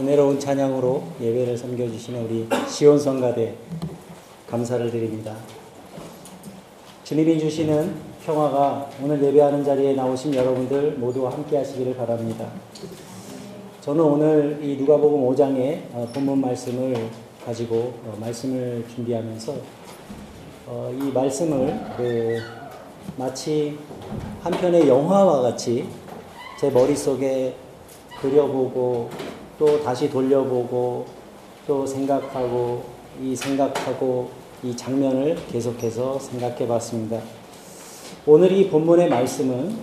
은혜로운 찬양으로 예배를 섬겨주시는 우리 시온성가대 감사를 드립니다. 주님이 주시는 평화가 오늘 예배하는 자리에 나오신 여러분들 모두와 함께 하시기를 바랍니다. 저는 오늘 이 누가복음 5장의 어, 본문 말씀을 가지고 어, 말씀을 준비하면서 어, 이 말씀을 그 마치 한 편의 영화와 같이 제 머릿속에 그려보고 또 다시 돌려보고 또 생각하고 이 생각하고 이 장면을 계속해서 생각해 봤습니다. 오늘 이 본문의 말씀은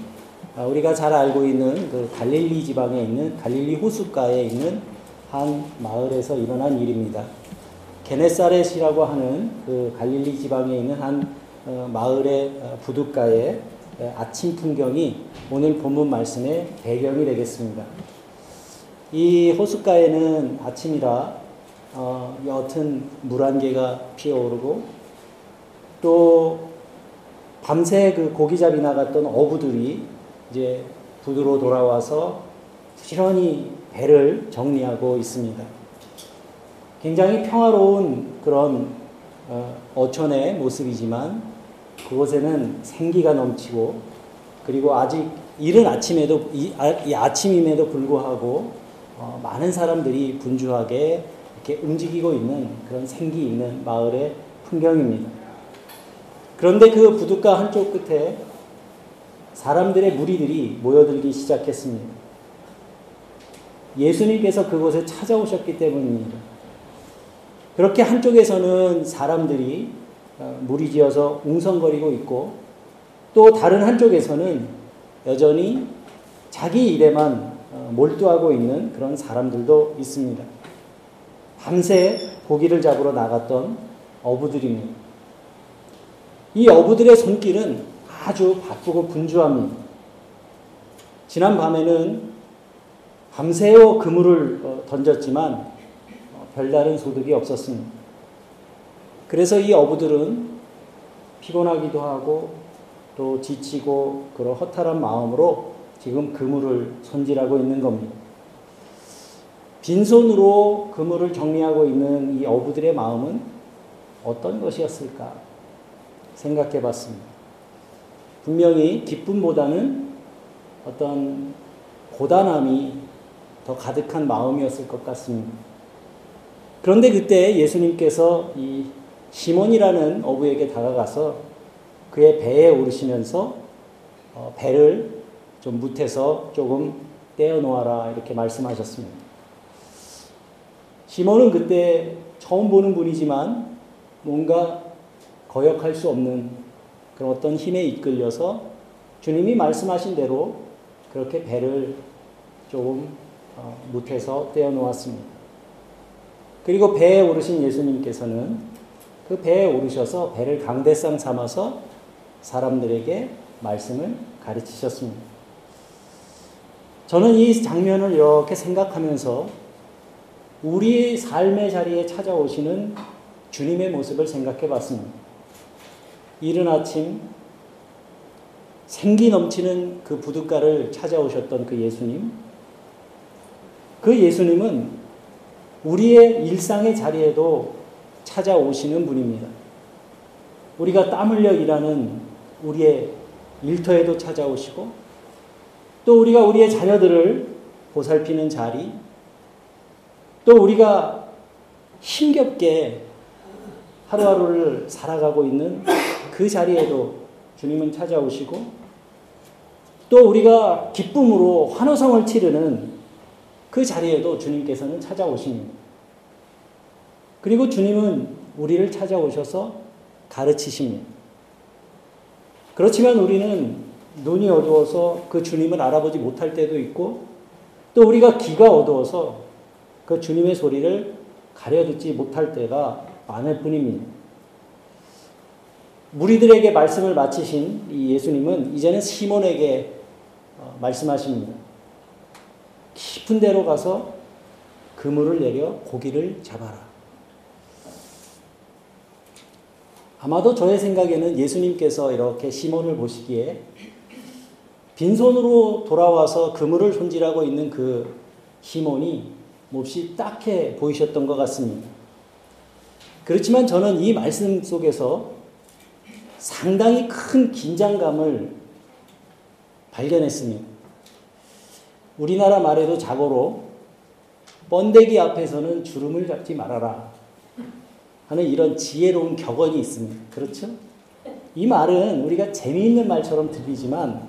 아, 우리가 잘 알고 있는 그 갈릴리 지방에 있는 갈릴리 호숫가에 있는 한 마을에서 일어난 일입니다. 게네사렛이라고 하는 그 갈릴리 지방에 있는 한 어, 마을의 어, 부둣가의 아침 풍경이 오늘 본문 말씀의 배경이 되겠습니다. 이 호숫가에는 아침이라 어, 옅은 물한 개가 피어오르고 또 밤새 그 고기잡이 나갔던 어부들이 이제 부두로 돌아와서 부지런히 배를 정리하고 있습니다. 굉장히 평화로운 그런 어, 어촌의 모습이지만 그곳에는 생기가 넘치고 그리고 아직 이른 아침에도 이, 아, 이 아침임에도 불구하고 어, 많은 사람들이 분주하게 이렇게 움직이고 있는 그런 생기 있는 마을의 풍경입니다. 그런데 그 부둣가 한쪽 끝에 사람들의 무리들이 모여들기 시작했습니다. 예수님께서 그곳에 찾아오셨기 때문입니다. 그렇게 한쪽에서는 사람들이 어, 무리지어서 웅성거리고 있고 또 다른 한쪽에서는 여전히 자기 일에만 어, 몰두하고 있는 그런 사람들도 있습니다. 밤새 고기를 잡으러 나갔던 어부들입니다. 이 어부들의 손길은 아주 바쁘고 분주합니다. 지난 밤에는 밤새워 그물을 어, 던졌지만 어, 별다른 소득이 없었습니다. 그래서 이 어부들은 피곤하기도 하고 또 지치고 그런 허탈한 마음으로 지금 그물을 손질하고 있는 겁니다. 빈손으로 그물을 정리하고 있는 이 어부들의 마음은 어떤 것이었을까 생각해 봤습니다. 분명히 기쁨보다는 어떤 고단함이 더 가득한 마음이었을 것 같습니다. 그런데 그때 예수님께서 이 시몬이라는 어부에게 다가가서 그의 배에 오르시면서 어, 배를 좀 묻해서 조금 떼어 놓아라 이렇게 말씀하셨습니다. 시몬은 그때 처음 보는 분이지만 뭔가 거역할 수 없는 그런 어떤 힘에 이끌려서 주님이 말씀하신 대로 그렇게 배를 조금 어, 묻해서 떼어 놓았습니다. 그리고 배에 오르신 예수님께서는 그 배에 오르셔서 배를 강대상 삼아서 사람들에게 말씀을 가르치셨습니다. 저는 이 장면을 이렇게 생각하면서 우리 삶의 자리에 찾아오시는 주님의 모습을 생각해 봤습니다. 이른 아침 생기 넘치는 그 부둣가를 찾아오셨던 그 예수님. 그 예수님은 우리의 일상의 자리에도 찾아오시는 분입니다. 우리가 땀 흘려 일하는 우리의 일터에도 찾아오시고 또 우리가 우리의 자녀들을 보살피는 자리, 또 우리가 힘겹게 하루하루를 살아가고 있는 그 자리에도 주님은 찾아오시고, 또 우리가 기쁨으로 환호성을 치르는 그 자리에도 주님께서는 찾아오십니다. 그리고 주님은 우리를 찾아오셔서 가르치십니다. 그렇지만 우리는 눈이 어두워서 그 주님을 알아보지 못할 때도 있고 또 우리가 귀가 어두워서 그 주님의 소리를 가려 듣지 못할 때가 많을 뿐입니다. 무리들에게 말씀을 마치신 이 예수님은 이제는 시몬에게 어, 말씀하십니다. 깊은 데로 가서 그물을 내려 고기를 잡아라. 아마도 저의 생각에는 예수님께서 이렇게 시몬을 보시기에 빈손으로 돌아와서 그물을 손질하고 있는 그 시몬이 몹시 딱해 보이셨던 것 같습니다. 그렇지만 저는 이 말씀 속에서 상당히 큰 긴장감을 발견했습니다. 우리나라 말에도 자고로 번데기 앞에서는 주름을 잡지 말아라 하는 이런 지혜로운 격언이 있습니다. 그렇죠? 이 말은 우리가 재미있는 말처럼 들리지만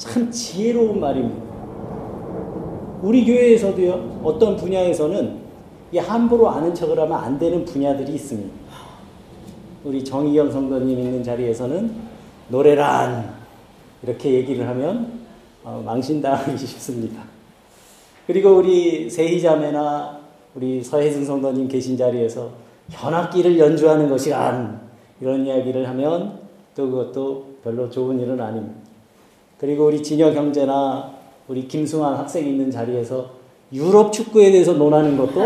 참 지혜로운 말입니다. 우리 교회에서도요, 어떤 분야에서는 이 함부로 아는 척을 하면 안 되는 분야들이 있습니다. 우리 정희경 성도님 있는 자리에서는 노래란 이렇게 얘기를 하면 어, 망신당하기 쉽습니다. 그리고 우리 세희자매나 우리 서혜승 성도님 계신 자리에서 현악기를 연주하는 것이란 이런 이야기를 하면 또 그것도 별로 좋은 일은 아닙니다. 그리고 우리 진혁 형제나 우리 김승환 학생 있는 자리에서 유럽 축구에 대해서 논하는 것도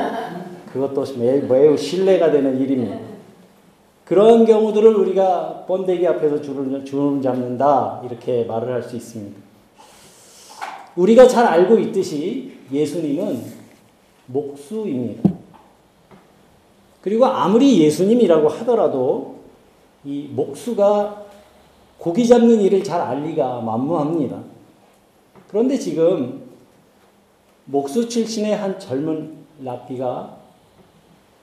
그것도 매우 신뢰가 되는 일입니다. 그런 경우들을 우리가 번데기 앞에서 주름 잡는다 이렇게 말을 할 수 있습니다. 우리가 잘 알고 있듯이 예수님은 목수입니다. 그리고 아무리 예수님이라고 하더라도 이 목수가 고기 잡는 일을 잘 알 리가 만무합니다. 그런데 지금 목수 출신의 한 젊은 라피가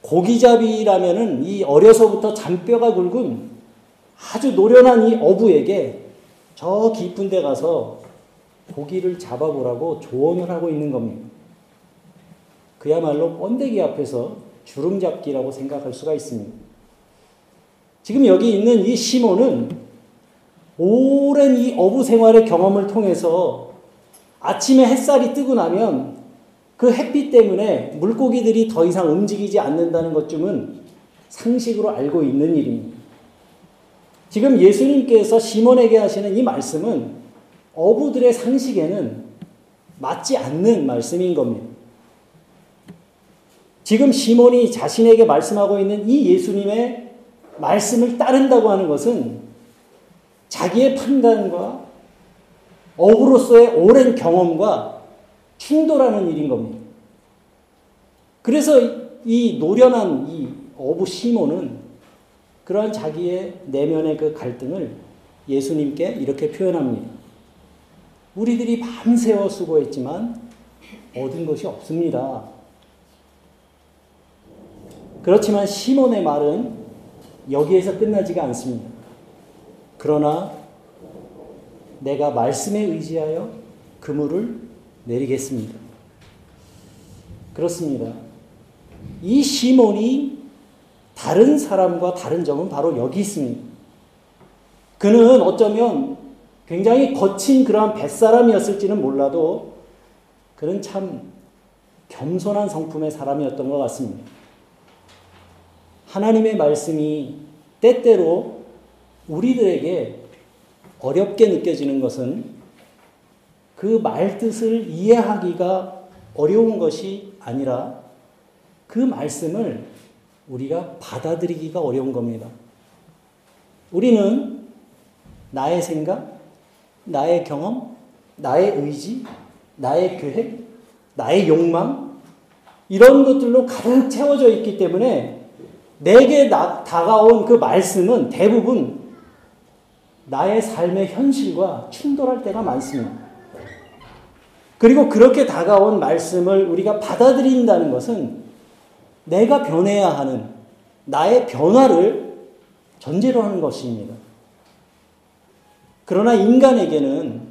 고기잡이라면은 이 어려서부터 잔뼈가 굵은 아주 노련한 이 어부에게 저 깊은 데 가서 고기를 잡아보라고 조언을 하고 있는 겁니다. 그야말로 번데기 앞에서 주름 잡기라고 생각할 수가 있습니다. 지금 여기 있는 이 시몬은 오랜 이 어부 생활의 경험을 통해서 아침에 햇살이 뜨고 나면 그 햇빛 때문에 물고기들이 더 이상 움직이지 않는다는 것쯤은 상식으로 알고 있는 일입니다. 지금 예수님께서 시몬에게 하시는 이 말씀은 어부들의 상식에는 맞지 않는 말씀인 겁니다. 지금 시몬이 자신에게 말씀하고 있는 이 예수님의 말씀을 따른다고 하는 것은 자기의 판단과 어부로서의 오랜 경험과 충돌하는 일인 겁니다. 그래서 이 노련한 이 어부 시몬은 그러한 자기의 내면의 그 갈등을 예수님께 이렇게 표현합니다. 우리들이 밤새워 수고했지만 얻은 것이 없습니다. 그렇지만 시몬의 말은 여기에서 끝나지가 않습니다. 그러나 내가 말씀에 의지하여 그물을 내리겠습니다. 그렇습니다. 이 시몬이 다른 사람과 다른 점은 바로 여기 있습니다. 그는 어쩌면 굉장히 거친 그러한 뱃사람이었을지는 몰라도 그는 참 겸손한 성품의 사람이었던 것 같습니다. 하나님의 말씀이 때때로 우리들에게 어렵게 느껴지는 것은 그 말뜻을 이해하기가 어려운 것이 아니라 그 말씀을 우리가 받아들이기가 어려운 겁니다. 우리는 나의 생각, 나의 경험, 나의 의지, 나의 계획, 나의 욕망, 이런 것들로 가득 채워져 있기 때문에 내게 나, 다가온 그 말씀은 대부분 나의 삶의 현실과 충돌할 때가 많습니다. 그리고 그렇게 다가온 말씀을 우리가 받아들인다는 것은 내가 변해야 하는 나의 변화를 전제로 하는 것입니다. 그러나 인간에게는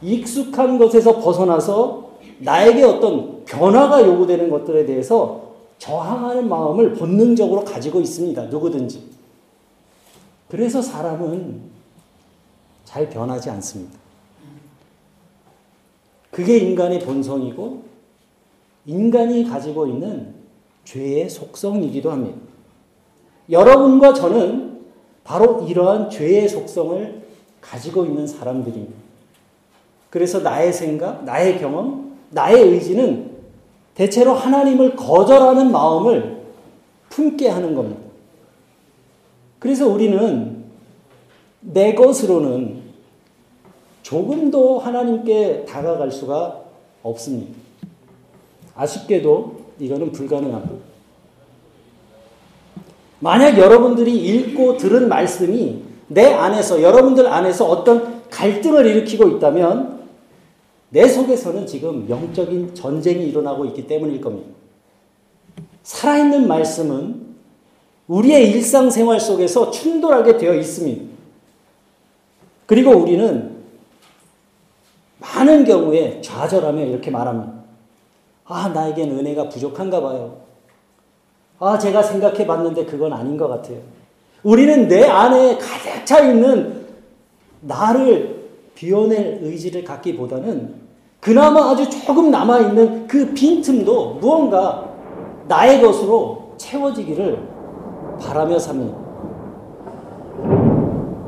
익숙한 것에서 벗어나서 나에게 어떤 변화가 요구되는 것들에 대해서 저항하는 마음을 본능적으로 가지고 있습니다. 누구든지. 그래서 사람은 잘 변하지 않습니다. 그게 인간의 본성이고 인간이 가지고 있는 죄의 속성이기도 합니다. 여러분과 저는 바로 이러한 죄의 속성을 가지고 있는 사람들입니다. 그래서 나의 생각, 나의 경험, 나의 의지는 대체로 하나님을 거절하는 마음을 품게 하는 겁니다. 그래서 우리는 내 것으로는 조금도 하나님께 다가갈 수가 없습니다. 아쉽게도 이거는 불가능합니다. 만약 여러분들이 읽고 들은 말씀이 내 안에서, 여러분들 안에서 어떤 갈등을 일으키고 있다면 내 속에서는 지금 영적인 전쟁이 일어나고 있기 때문일 겁니다. 살아있는 말씀은 우리의 일상생활 속에서 충돌하게 되어 있습니다. 그리고 우리는 많은 경우에 좌절하며 이렇게 말합니다. 아, 나에겐 은혜가 부족한가 봐요. 아, 제가 생각해 봤는데 그건 아닌 것 같아요. 우리는 내 안에 가득 차 있는 나를 비워낼 의지를 갖기보다는 그나마 아주 조금 남아있는 그 빈틈도 무언가 나의 것으로 채워지기를 바라며 삽니다.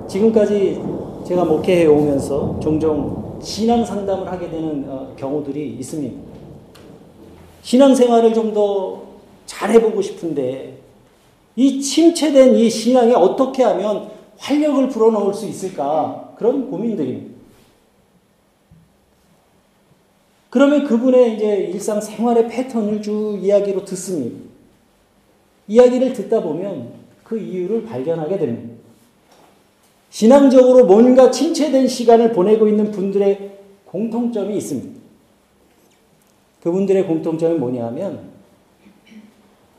지금까지 제가 목회해 오면서 종종 신앙 상담을 하게 되는 어, 경우들이 있습니다. 신앙 생활을 좀 더 잘해보고 싶은데 이 침체된 이 신앙에 어떻게 하면 활력을 불어넣을 수 있을까? 그런 고민들입니다. 그러면 그분의 이제 일상 생활의 패턴을 쭉 이야기로 듣습니다. 이야기를 듣다 보면 그 이유를 발견하게 됩니다. 신앙적으로 뭔가 침체된 시간을 보내고 있는 분들의 공통점이 있습니다. 그분들의 공통점이 뭐냐 하면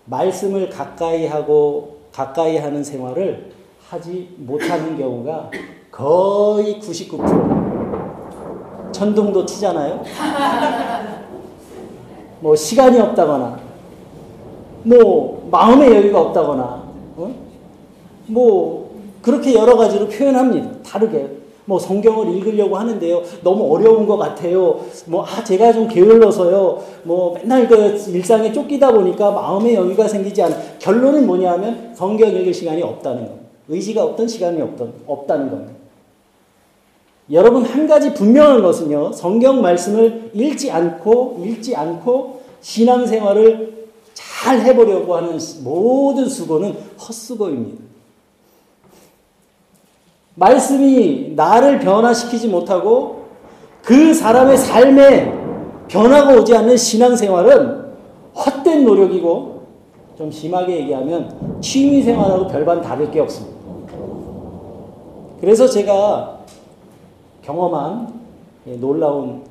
말씀을 가까이 하고 가까이 하는 생활을 하지 못하는 경우가 거의 99% 천둥도 치잖아요. 뭐 시간이 없다거나, 뭐 마음의 여유가 없다거나, 어? 뭐 그렇게 여러 가지로 표현합니다. 다르게. 뭐 성경을 읽으려고 하는데요. 너무 어려운 것 같아요. 뭐, 아, 제가 좀 게을러서요. 뭐 맨날 그 일상에 쫓기다 보니까 마음의 여유가 생기지 않아. 결론은 뭐냐 하면 성경 읽을 시간이 없다는 겁니다. 의지가 없던 시간이 없던, 없다는 겁니다. 여러분 한 가지 분명한 것은요. 성경 말씀을 읽지 않고 읽지 않고 신앙생활을 잘 해보려고 하는 모든 수고는 헛수고입니다. 말씀이 나를 변화시키지 못하고 그 사람의 삶에 변화가 오지 않는 신앙생활은 헛된 노력이고 좀 심하게 얘기하면 취미생활하고 별반 다를 게 없습니다. 그래서 제가 경험한 놀라운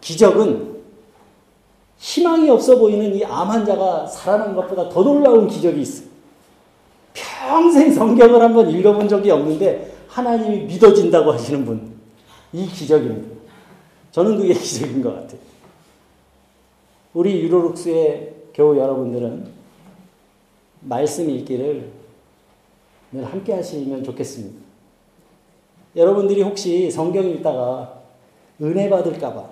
기적은 희망이 없어 보이는 이 암 환자가 살아난 것보다 더 놀라운 기적이 있어요. 평생 성경을 한번 읽어본 적이 없는데 하나님이 믿어진다고 하시는 분. 이 기적입니다. 저는 그게 기적인 것 같아요. 우리 유로룩스의 교우 여러분들은 말씀 읽기를 늘 함께 하시면 좋겠습니다. 여러분들이 혹시 성경 읽다가 은혜 받을까봐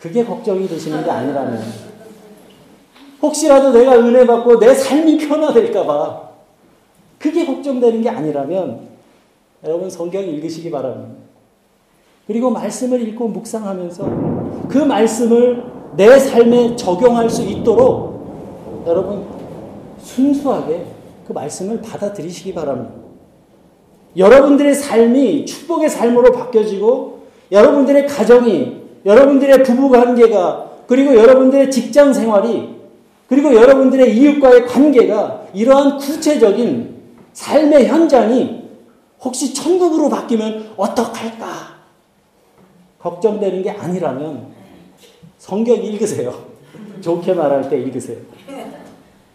그게 걱정이 되시는 게 아니라면 혹시라도 내가 은혜 받고 내 삶이 변화될까봐 그게 걱정되는 게 아니라면 여러분 성경 읽으시기 바랍니다. 그리고 말씀을 읽고 묵상하면서 그 말씀을 내 삶에 적용할 수 있도록 여러분 순수하게 그 말씀을 받아들이시기 바랍니다. 여러분들의 삶이 축복의 삶으로 바뀌어지고 여러분들의 가정이 여러분들의 부부 관계가 그리고 여러분들의 직장 생활이 그리고 여러분들의 이웃과의 관계가 이러한 구체적인 삶의 현장이 혹시 천국으로 바뀌면 어떡할까? 걱정되는 게 아니라면 성경 읽으세요. 좋게 말할 때 읽으세요.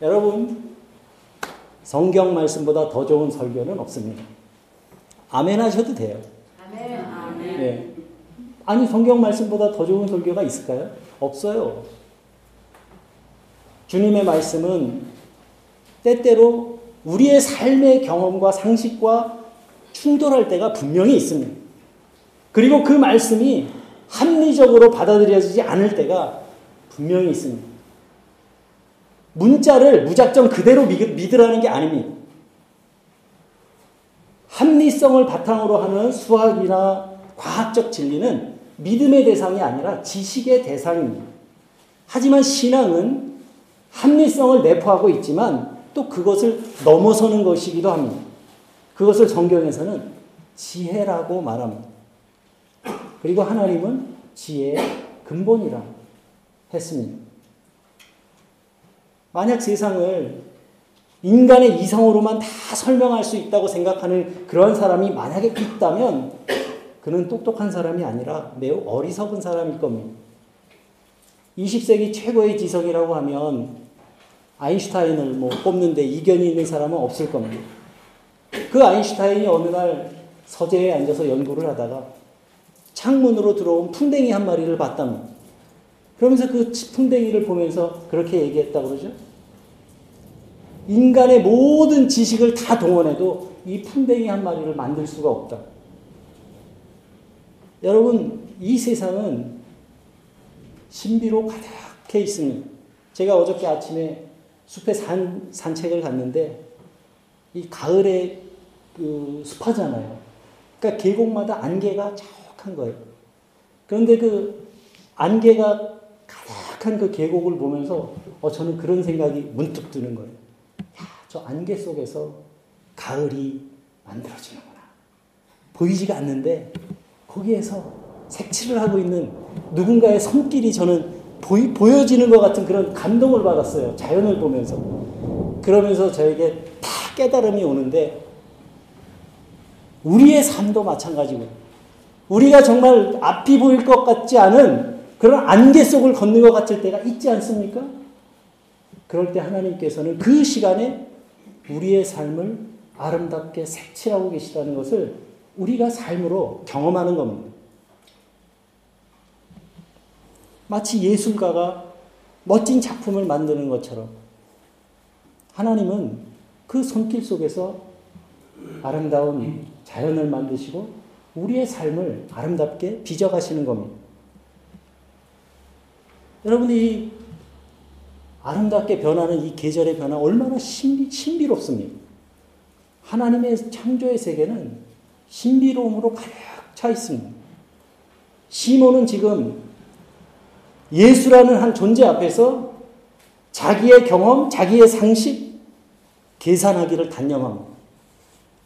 여러분, 성경 말씀보다 더 좋은 설교는 없습니다. 아멘 하셔도 돼요. 아멘. 아멘. 네. 아니 성경 말씀보다 더 좋은 설교가 있을까요? 없어요. 주님의 말씀은 때때로 우리의 삶의 경험과 상식과 충돌할 때가 분명히 있습니다. 그리고 그 말씀이 합리적으로 받아들여지지 않을 때가 분명히 있습니다. 문자를 무작정 그대로 믿으라는 게 아닙니다. 합리성을 바탕으로 하는 수학이나 과학적 진리는 믿음의 대상이 아니라 지식의 대상입니다. 하지만 신앙은 합리성을 내포하고 있지만 또 그것을 넘어서는 것이기도 합니다. 그것을 성경에서는 지혜라고 말합니다. 그리고 하나님은 지혜의 근본이라 했습니다. 만약 세상을 인간의 이성으로만 다 설명할 수 있다고 생각하는 그런 사람이 만약에 있다면 그는 똑똑한 사람이 아니라 매우 어리석은 사람일 겁니다. 20세기 최고의 지성이라고 하면 아인슈타인을 뭐 뽑는데 이견이 있는 사람은 없을 겁니다. 그 아인슈타인이 어느 날 서재에 앉아서 연구를 하다가 창문으로 들어온 풍뎅이 한 마리를 봤답니다. 그러면서 그 풍뎅이를 보면서 그렇게 얘기했다고 그러죠. 인간의 모든 지식을 다 동원해도 이 풍뎅이 한 마리를 만들 수가 없다. 여러분, 이 세상은 신비로 가득해 있습니다. 제가 어저께 아침에 숲에 산, 산책을 갔는데, 이 가을에 그 습하잖아요. 그러니까 계곡마다 안개가 자욱한 거예요. 그런데 그 안개가 가득한 그 계곡을 보면서 어, 저는 그런 생각이 문득 드는 거예요. 야, 저 안개 속에서 가을이 만들어지는구나. 보이지가 않는데 거기에서 색칠을 하고 있는 누군가의 손길이 저는 보이, 보여지는 것 같은 그런 감동을 받았어요. 자연을 보면서. 그러면서 저에게 다 깨달음이 오는데 우리의 삶도 마찬가지고 우리가 정말 앞이 보일 것 같지 않은 그런 안개 속을 걷는 것 같을 때가 있지 않습니까? 그럴 때 하나님께서는 그 시간에 우리의 삶을 아름답게 색칠하고 계시다는 것을 우리가 삶으로 경험하는 겁니다. 마치 예술가가 멋진 작품을 만드는 것처럼 하나님은 그 손길 속에서 아름다운 자연을 만드시고 우리의 삶을 아름답게 빚어가시는 겁니다. 여러분이 아름답게 변하는 이 계절의 변화 얼마나 신비, 신비롭습니까? 하나님의 창조의 세계는 신비로움으로 가득 차 있습니다. 시몬은 지금 예수라는 한 존재 앞에서 자기의 경험, 자기의 상식, 계산하기를 단념합니다.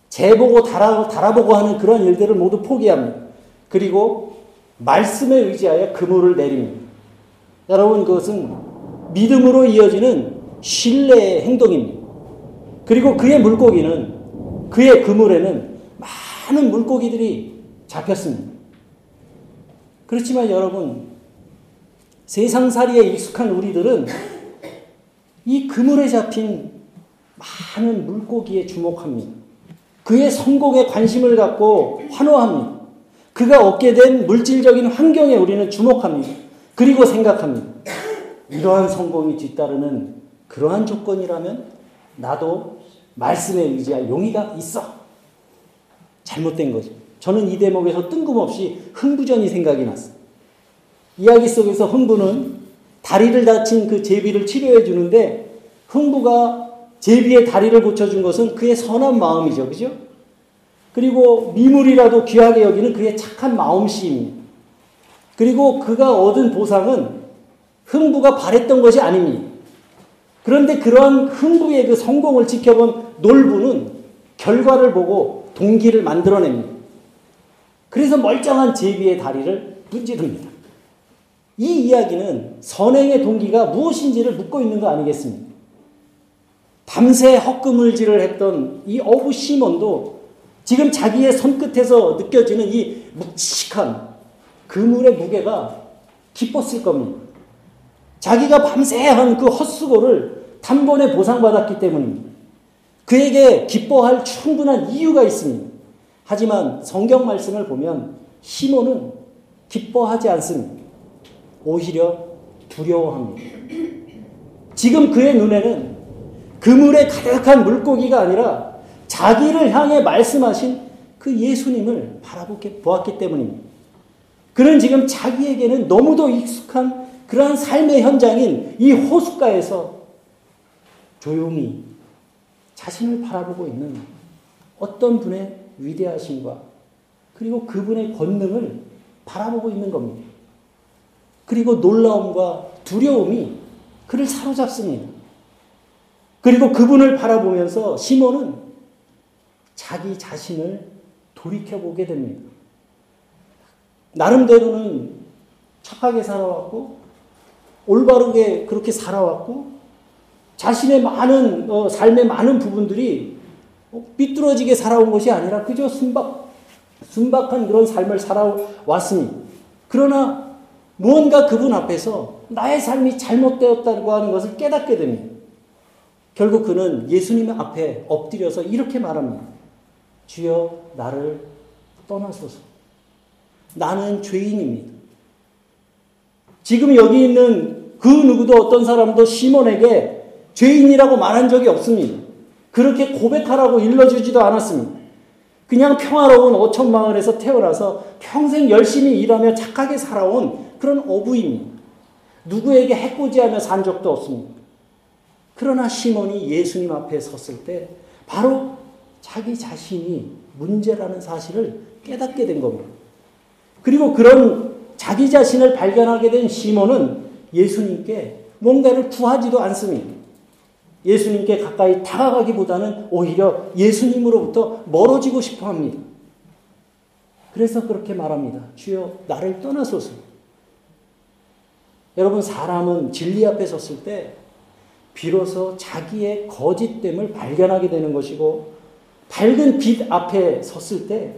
재보고 달아, 달아보고 하는 그런 일들을 모두 포기합니다. 그리고 말씀에 의지하여 그물을 내립니다. 여러분, 그것은 믿음으로 이어지는 신뢰의 행동입니다. 그리고 그의 물고기는, 그의 그물에는 많은 물고기들이 잡혔습니다. 그렇지만 여러분, 세상살이에 익숙한 우리들은 이 그물에 잡힌 많은 물고기에 주목합니다. 그의 성공에 관심을 갖고 환호합니다. 그가 얻게 된 물질적인 환경에 우리는 주목합니다. 그리고 생각합니다. 이러한 성공이 뒤따르는 그러한 조건이라면 나도 말씀에 의지할 용의가 있어. 잘못된 거죠. 저는 이 대목에서 뜬금없이 흥부전이 생각이 났어요. 이야기 속에서 흥부는 다리를 다친 그 제비를 치료해 주는데 흥부가 제비의 다리를 고쳐준 것은 그의 선한 마음이죠. 그죠? 그리고 미물이라도 귀하게 여기는 그의 착한 마음씨입니다. 그리고 그가 얻은 보상은 흥부가 바랬던 것이 아닙니다. 그런데 그러한 흥부의 그 성공을 지켜본 놀부는 결과를 보고 동기를 만들어냅니다. 그래서 멀쩡한 제비의 다리를 문지릅니다. 이 이야기는 선행의 동기가 무엇인지를 묻고 있는 거 아니겠습니까? 밤새 헛금을질을 했던 이 어부 시몬도 지금 자기의 손끝에서 느껴지는 이 묵직한 그물의 무게가 기뻤을 겁니다. 자기가 밤새 한 그 헛수고를 단번에 보상받았기 때문입니다. 그에게 기뻐할 충분한 이유가 있습니다. 하지만 성경 말씀을 보면 시몬은 기뻐하지 않습니다. 오히려 두려워합니다. 지금 그의 눈에는 그물에 가득한 물고기가 아니라 자기를 향해 말씀하신 그 예수님을 바라보았기 때문입니다. 그는 지금 자기에게는 너무도 익숙한 그러한 삶의 현장인 이 호숫가에서 조용히 자신을 바라보고 있는 어떤 분의 위대하심과 그리고 그분의 권능을 바라보고 있는 겁니다. 그리고 놀라움과 두려움이 그를 사로잡습니다. 그리고 그분을 바라보면서 시몬은 자기 자신을 돌이켜보게 됩니다. 나름대로는 착하게 살아왔고, 올바르게 그렇게 살아왔고 자신의 많은 어, 삶의 많은 부분들이 삐뚤어지게 살아온 것이 아니라 그저 순박 순박한 그런 삶을 살아왔으니 그러나 무언가 그분 앞에서 나의 삶이 잘못되었다고 하는 것을 깨닫게 됩니다. 결국 그는 예수님 앞에 엎드려서 이렇게 말합니다. 주여 나를 떠나소서. 나는 죄인입니다. 지금 여기 있는 그 누구도 어떤 사람도 시몬에게 죄인이라고 말한 적이 없습니다. 그렇게 고백하라고 일러주지도 않았습니다. 그냥 평화로운 어촌 마을에서 태어나서 평생 열심히 일하며 착하게 살아온 그런 어부입니다. 누구에게 해코지하며 산 적도 없습니다. 그러나 시몬이 예수님 앞에 섰을 때 바로 자기 자신이 문제라는 사실을 깨닫게 된 겁니다. 그리고 그런 자기 자신을 발견하게 된 시몬은 예수님께 뭔가를 구하지도 않습니다. 예수님께 가까이 다가가기보다는 오히려 예수님으로부터 멀어지고 싶어 합니다. 그래서 그렇게 말합니다. 주여, 나를 떠나소서. 여러분, 사람은 진리 앞에 섰을 때 비로소 자기의 거짓됨을 발견하게 되는 것이고, 밝은 빛 앞에 섰을 때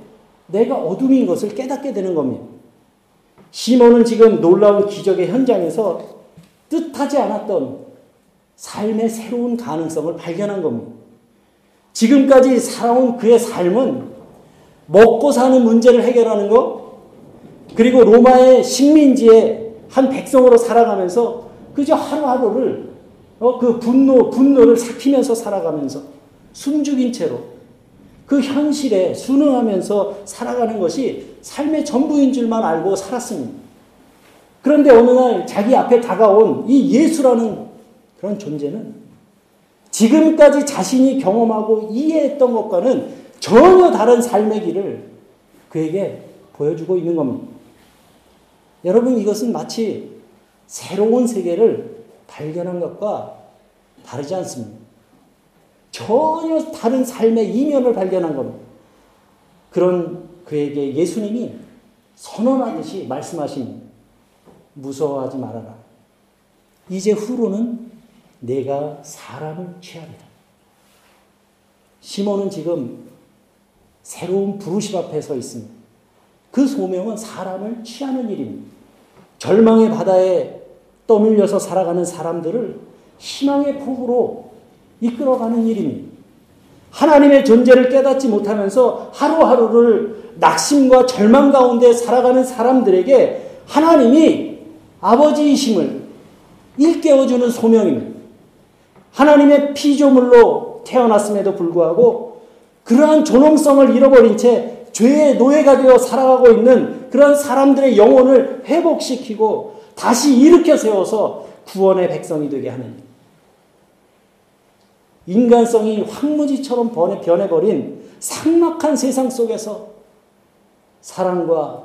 내가 어둠인 것을 깨닫게 되는 겁니다. 시몬은 지금 놀라운 기적의 현장에서 뜻하지 않았던 삶의 새로운 가능성을 발견한 겁니다. 지금까지 살아온 그의 삶은 먹고 사는 문제를 해결하는 것, 그리고 로마의 식민지의 한 백성으로 살아가면서 그저 하루하루를 어, 그 분노, 분노를 삭히면서 살아가면서 숨죽인 채로 그 현실에 순응하면서 살아가는 것이 삶의 전부인 줄만 알고 살았습니다. 그런데 어느 날 자기 앞에 다가온 이 예수라는 그런 존재는 지금까지 자신이 경험하고 이해했던 것과는 전혀 다른 삶의 길을 그에게 보여주고 있는 겁니다. 여러분, 이것은 마치 새로운 세계를 발견한 것과 다르지 않습니다. 전혀 다른 삶의 이면을 발견한 겁니다. 그런 그에게 예수님이 선언하듯이 말씀하십니다. 무서워하지 말아라. 이제 후로는 내가 사람을 취하리라. 시몬은 지금 새로운 부르심 앞에 서 있습니다. 그 소명은 사람을 취하는 일입니다. 절망의 바다에 떠밀려서 살아가는 사람들을 희망의 폭으로 이끌어가는 일입니다. 하나님의 존재를 깨닫지 못하면서 하루하루를 낙심과 절망 가운데 살아가는 사람들에게 하나님이 아버지이심을 일깨워주는 소명입니다. 하나님의 피조물로 태어났음에도 불구하고 그러한 존엄성을 잃어버린 채 죄의 노예가 되어 살아가고 있는 그런 사람들의 영혼을 회복시키고 다시 일으켜 세워서 구원의 백성이 되게 하는 인간성이 황무지처럼 변해버린 삭막한 세상 속에서 사랑과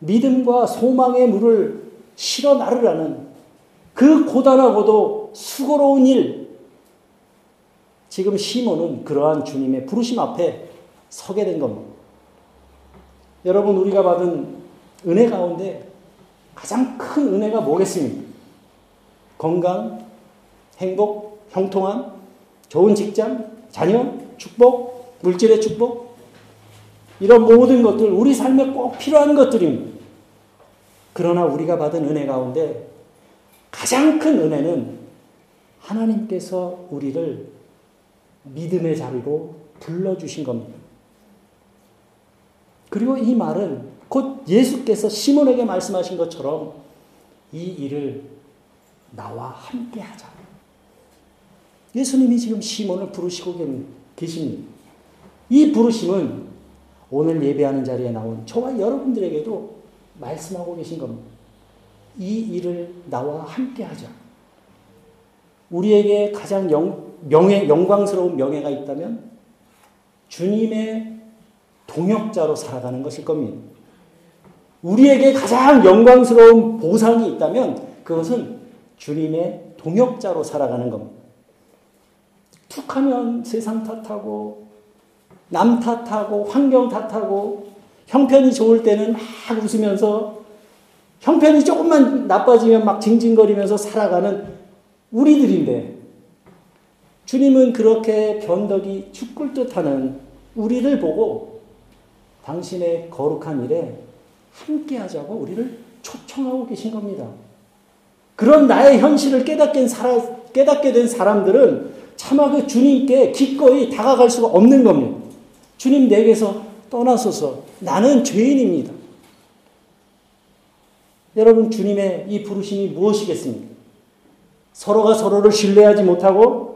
믿음과 소망의 물을 실어 나르라는 그 고단하고도 수고로운 일, 지금 시몬은 그러한 주님의 부르심 앞에 서게 된 겁니다. 여러분, 우리가 받은 은혜 가운데 가장 큰 은혜가 뭐겠습니까? 건강, 행복, 형통함, 좋은 직장, 자녀, 축복, 물질의 축복, 이런 모든 것들, 우리 삶에 꼭 필요한 것들입니다. 그러나 우리가 받은 은혜 가운데 가장 큰 은혜는 하나님께서 우리를 믿음의 자리로 불러주신 겁니다. 그리고 이 말은 곧 예수께서 시몬에게 말씀하신 것처럼 이 일을 나와 함께 하자. 예수님이 지금 시몬을 부르시고 계십니다. 이 부르심은 오늘 예배하는 자리에 나온 저와 여러분들에게도 말씀하고 계신 겁니다. 이 일을 나와 함께 하자. 우리에게 가장 영, 명예, 영광스러운 명예가 있다면 주님의 동역자로 살아가는 것일 겁니다. 우리에게 가장 영광스러운 보상이 있다면 그것은 주님의 동역자로 살아가는 겁니다. 툭 하면 세상 탓하고, 남 탓하고, 환경 탓하고, 형편이 좋을 때는 막 웃으면서 형편이 조금만 나빠지면 막 징징거리면서 살아가는 우리들인데 주님은 그렇게 변덕이 죽을 듯하는 우리를 보고 당신의 거룩한 일에 함께 하자고 우리를 초청하고 계신 겁니다. 그런 나의 현실을 깨닫게, 깨닫게 된 사람들은 차마 그 주님께 기꺼이 다가갈 수가 없는 겁니다. 주님 내게서 떠나소서 나는 죄인입니다. 여러분 주님의 이 부르심이 무엇이겠습니까? 서로가 서로를 신뢰하지 못하고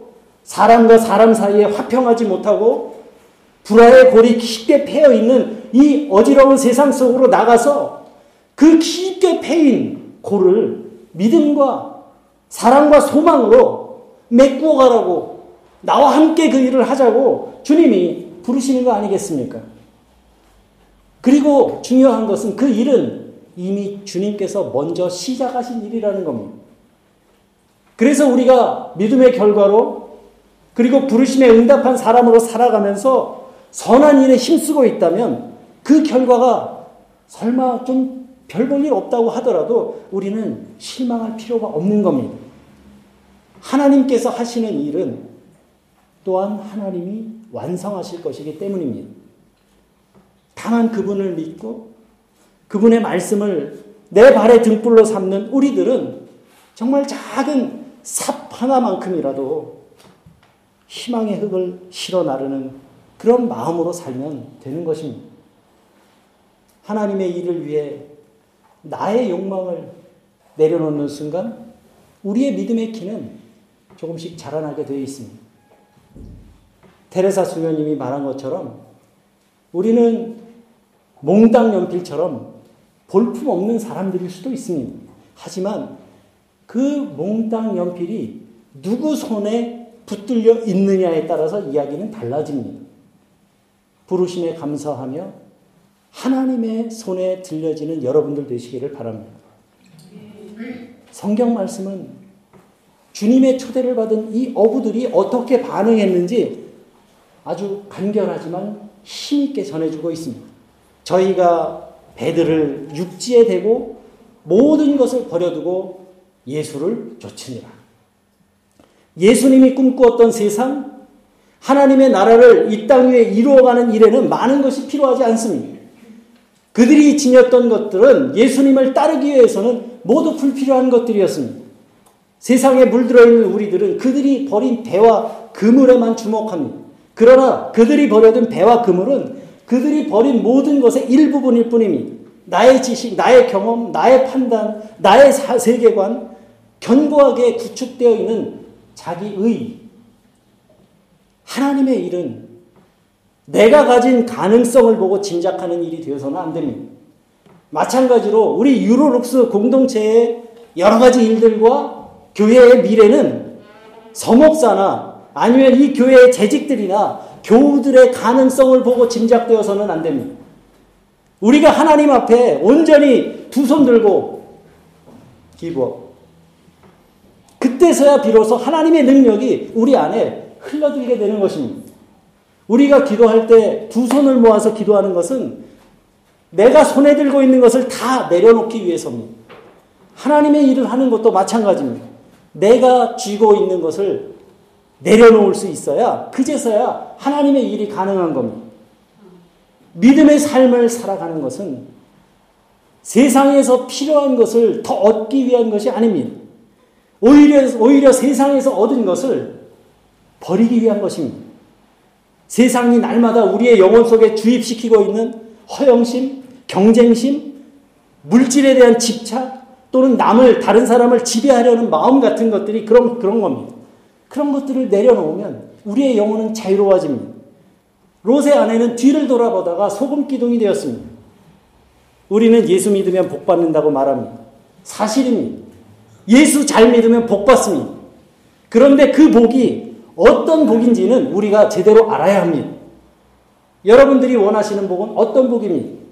사람과 사람 사이에 화평하지 못하고 불화의 골이 깊게 패여 있는 이 어지러운 세상 속으로 나가서 그 깊게 패인 골을 믿음과 사랑과 소망으로 메꾸어 가라고 나와 함께 그 일을 하자고 주님이 부르시는 거 아니겠습니까? 그리고 중요한 것은 그 일은 이미 주님께서 먼저 시작하신 일이라는 겁니다. 그래서 우리가 믿음의 결과로 그리고 부르심에 응답한 사람으로 살아가면서 선한 일에 힘쓰고 있다면 그 결과가 설마 좀 별 볼 일 없다고 하더라도 우리는 실망할 필요가 없는 겁니다. 하나님께서 하시는 일은 또한 하나님이 완성하실 것이기 때문입니다. 다만 그분을 믿고 그분의 말씀을 내 발의 등불로 삼는 우리들은 정말 작은 삽 하나만큼이라도 희망의 흙을 실어 나르는 그런 마음으로 살면 되는 것입니다. 하나님의 일을 위해 나의 욕망을 내려놓는 순간 우리의 믿음의 키는 조금씩 자라나게 되어 있습니다. 테레사 수녀님이 말한 것처럼 우리는 몽땅 연필처럼 볼품 없는 사람들일 수도 있습니다. 하지만 그 몽땅 연필이 누구 손에 붙들려 있느냐에 따라서 이야기는 달라집니다. 부르심에 감사하며 하나님의 손에 들려지는 여러분들 되시기를 바랍니다. 성경 말씀은 주님의 초대를 받은 이 어부들이 어떻게 반응했는지 아주 간결하지만 힘있게 전해주고 있습니다. 저희가 배들을 육지에 대고 모든 것을 버려두고 예수를 쫓으니라. 예수님이 꿈꾸었던 세상, 하나님의 나라를 이 땅 위에 이루어가는 일에는 많은 것이 필요하지 않습니다. 그들이 지녔던 것들은 예수님을 따르기 위해서는 모두 불필요한 것들이었습니다. 세상에 물들어 있는 우리들은 그들이 버린 배와 그물에만 주목합니다. 그러나 그들이 버려둔 배와 그물은 그들이 버린 모든 것의 일부분일 뿐입니다. 나의 지식, 나의 경험, 나의 판단, 나의 세계관, 견고하게 구축되어 있는 자기의 하나님의 일은 내가 가진 가능성을 보고 짐작하는 일이 되어서는 안 됩니다. 마찬가지로 우리 유로룩스 공동체의 여러 가지 일들과 교회의 미래는 서목사나 아니면 이 교회의 재직들이나 교우들의 가능성을 보고 짐작되어서는 안 됩니다. 우리가 하나님 앞에 온전히 두 손 들고 기부업. 그때서야 비로소 하나님의 능력이 우리 안에 흘러들게 되는 것입니다. 우리가 기도할 때 두 손을 모아서 기도하는 것은 내가 손에 들고 있는 것을 다 내려놓기 위해서입니다. 하나님의 일을 하는 것도 마찬가지입니다. 내가 쥐고 있는 것을 내려놓을 수 있어야 그제서야 하나님의 일이 가능한 겁니다. 믿음의 삶을 살아가는 것은 세상에서 필요한 것을 더 얻기 위한 것이 아닙니다. 오히려, 오히려 세상에서 얻은 것을 버리기 위한 것입니다. 세상이 날마다 우리의 영혼 속에 주입시키고 있는 허영심, 경쟁심, 물질에 대한 집착, 또는 남을, 다른 사람을 지배하려는 마음 같은 것들이 그런, 그런 겁니다. 그런 것들을 내려놓으면 우리의 영혼은 자유로워집니다. 롯의 아내는 뒤를 돌아보다가 소금 기둥이 되었습니다. 우리는 예수 믿으면 복 받는다고 말합니다. 사실입니다. 예수 잘 믿으면 복 받습니다. 그런데 그 복이 어떤 복인지는 우리가 제대로 알아야 합니다. 여러분들이 원하시는 복은 어떤 복입니까?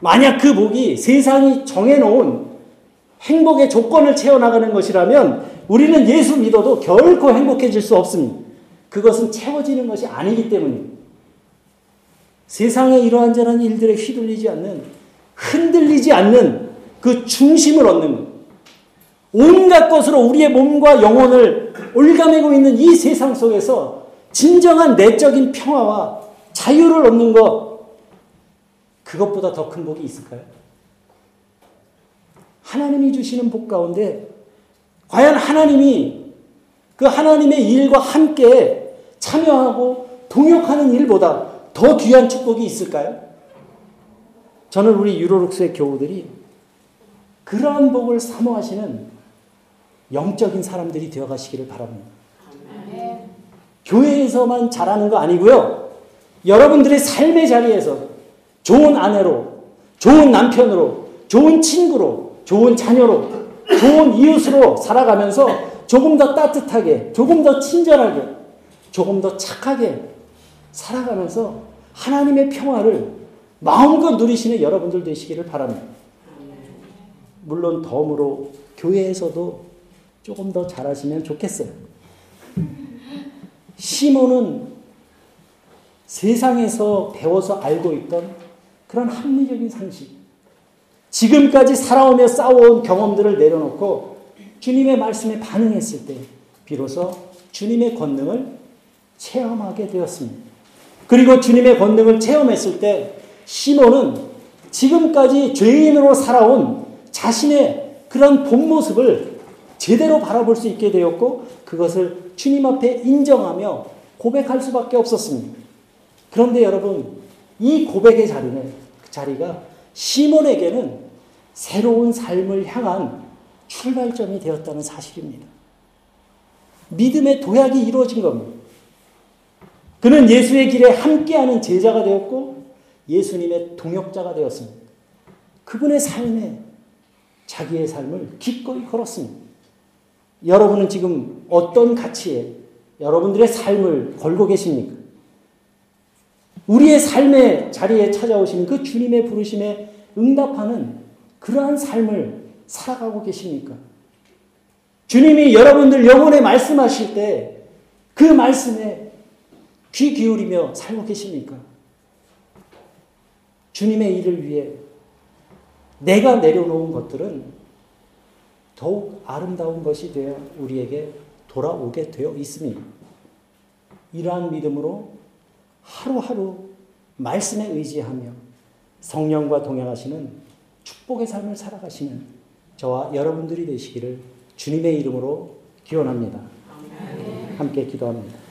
만약 그 복이 세상이 정해놓은 행복의 조건을 채워나가는 것이라면 우리는 예수 믿어도 결코 행복해질 수 없습니다. 그것은 채워지는 것이 아니기 때문입니다. 세상의 이러한 저러한 일들에 휘둘리지 않는 흔들리지 않는 그 중심을 얻는 것. 온갖 것으로 우리의 몸과 영혼을 올가매고 있는 이 세상 속에서 진정한 내적인 평화와 자유를 얻는 것, 그것보다 더 큰 복이 있을까요? 하나님이 주시는 복 가운데 과연 하나님이 그 하나님의 일과 함께 참여하고 동역하는 일보다 더 귀한 축복이 있을까요? 저는 우리 유로룩스의 교우들이 그러한 복을 사모하시는 영적인 사람들이 되어 가시기를 바랍니다. 교회에서만 잘하는 거 아니고요. 여러분들의 삶의 자리에서 좋은 아내로, 좋은 남편으로, 좋은 친구로, 좋은 자녀로, 좋은 이웃으로 살아가면서 조금 더 따뜻하게, 조금 더 친절하게, 조금 더 착하게 살아가면서 하나님의 평화를 마음껏 누리시는 여러분들 되시기를 바랍니다. 물론 덤으로 교회에서도 조금 더 잘하시면 좋겠어요. 시몬은 세상에서 배워서 알고 있던 그런 합리적인 상식, 지금까지 살아오며 싸워온 경험들을 내려놓고 주님의 말씀에 반응했을 때 비로소 주님의 권능을 체험하게 되었습니다. 그리고 주님의 권능을 체험했을 때 시몬은 지금까지 죄인으로 살아온 자신의 그런 본 모습을 제대로 바라볼 수 있게 되었고 그것을 주님 앞에 인정하며 고백할 수밖에 없었습니다. 그런데 여러분 이 고백의 자리는 그 자리가 시몬에게는 새로운 삶을 향한 출발점이 되었다는 사실입니다. 믿음의 도약이 이루어진 겁니다. 그는 예수의 길에 함께하는 제자가 되었고 예수님의 동역자가 되었습니다. 그분의 삶에 자기의 삶을 기꺼이 걸었습니다. 여러분은 지금 어떤 가치에 여러분들의 삶을 걸고 계십니까? 우리의 삶의 자리에 찾아오시는 그 주님의 부르심에 응답하는 그러한 삶을 살아가고 계십니까? 주님이 여러분들 영혼에 말씀하실 때 그 말씀에 귀 기울이며 살고 계십니까? 주님의 일을 위해 내가 내려놓은 것들은 더욱 아름다운 것이 되어 우리에게 돌아오게 되어 있습니다. 이러한 믿음으로 하루하루 말씀에 의지하며 성령과 동행하시는 축복의 삶을 살아가시는 저와 여러분들이 되시기를 주님의 이름으로 기원합니다. 함께 기도합니다.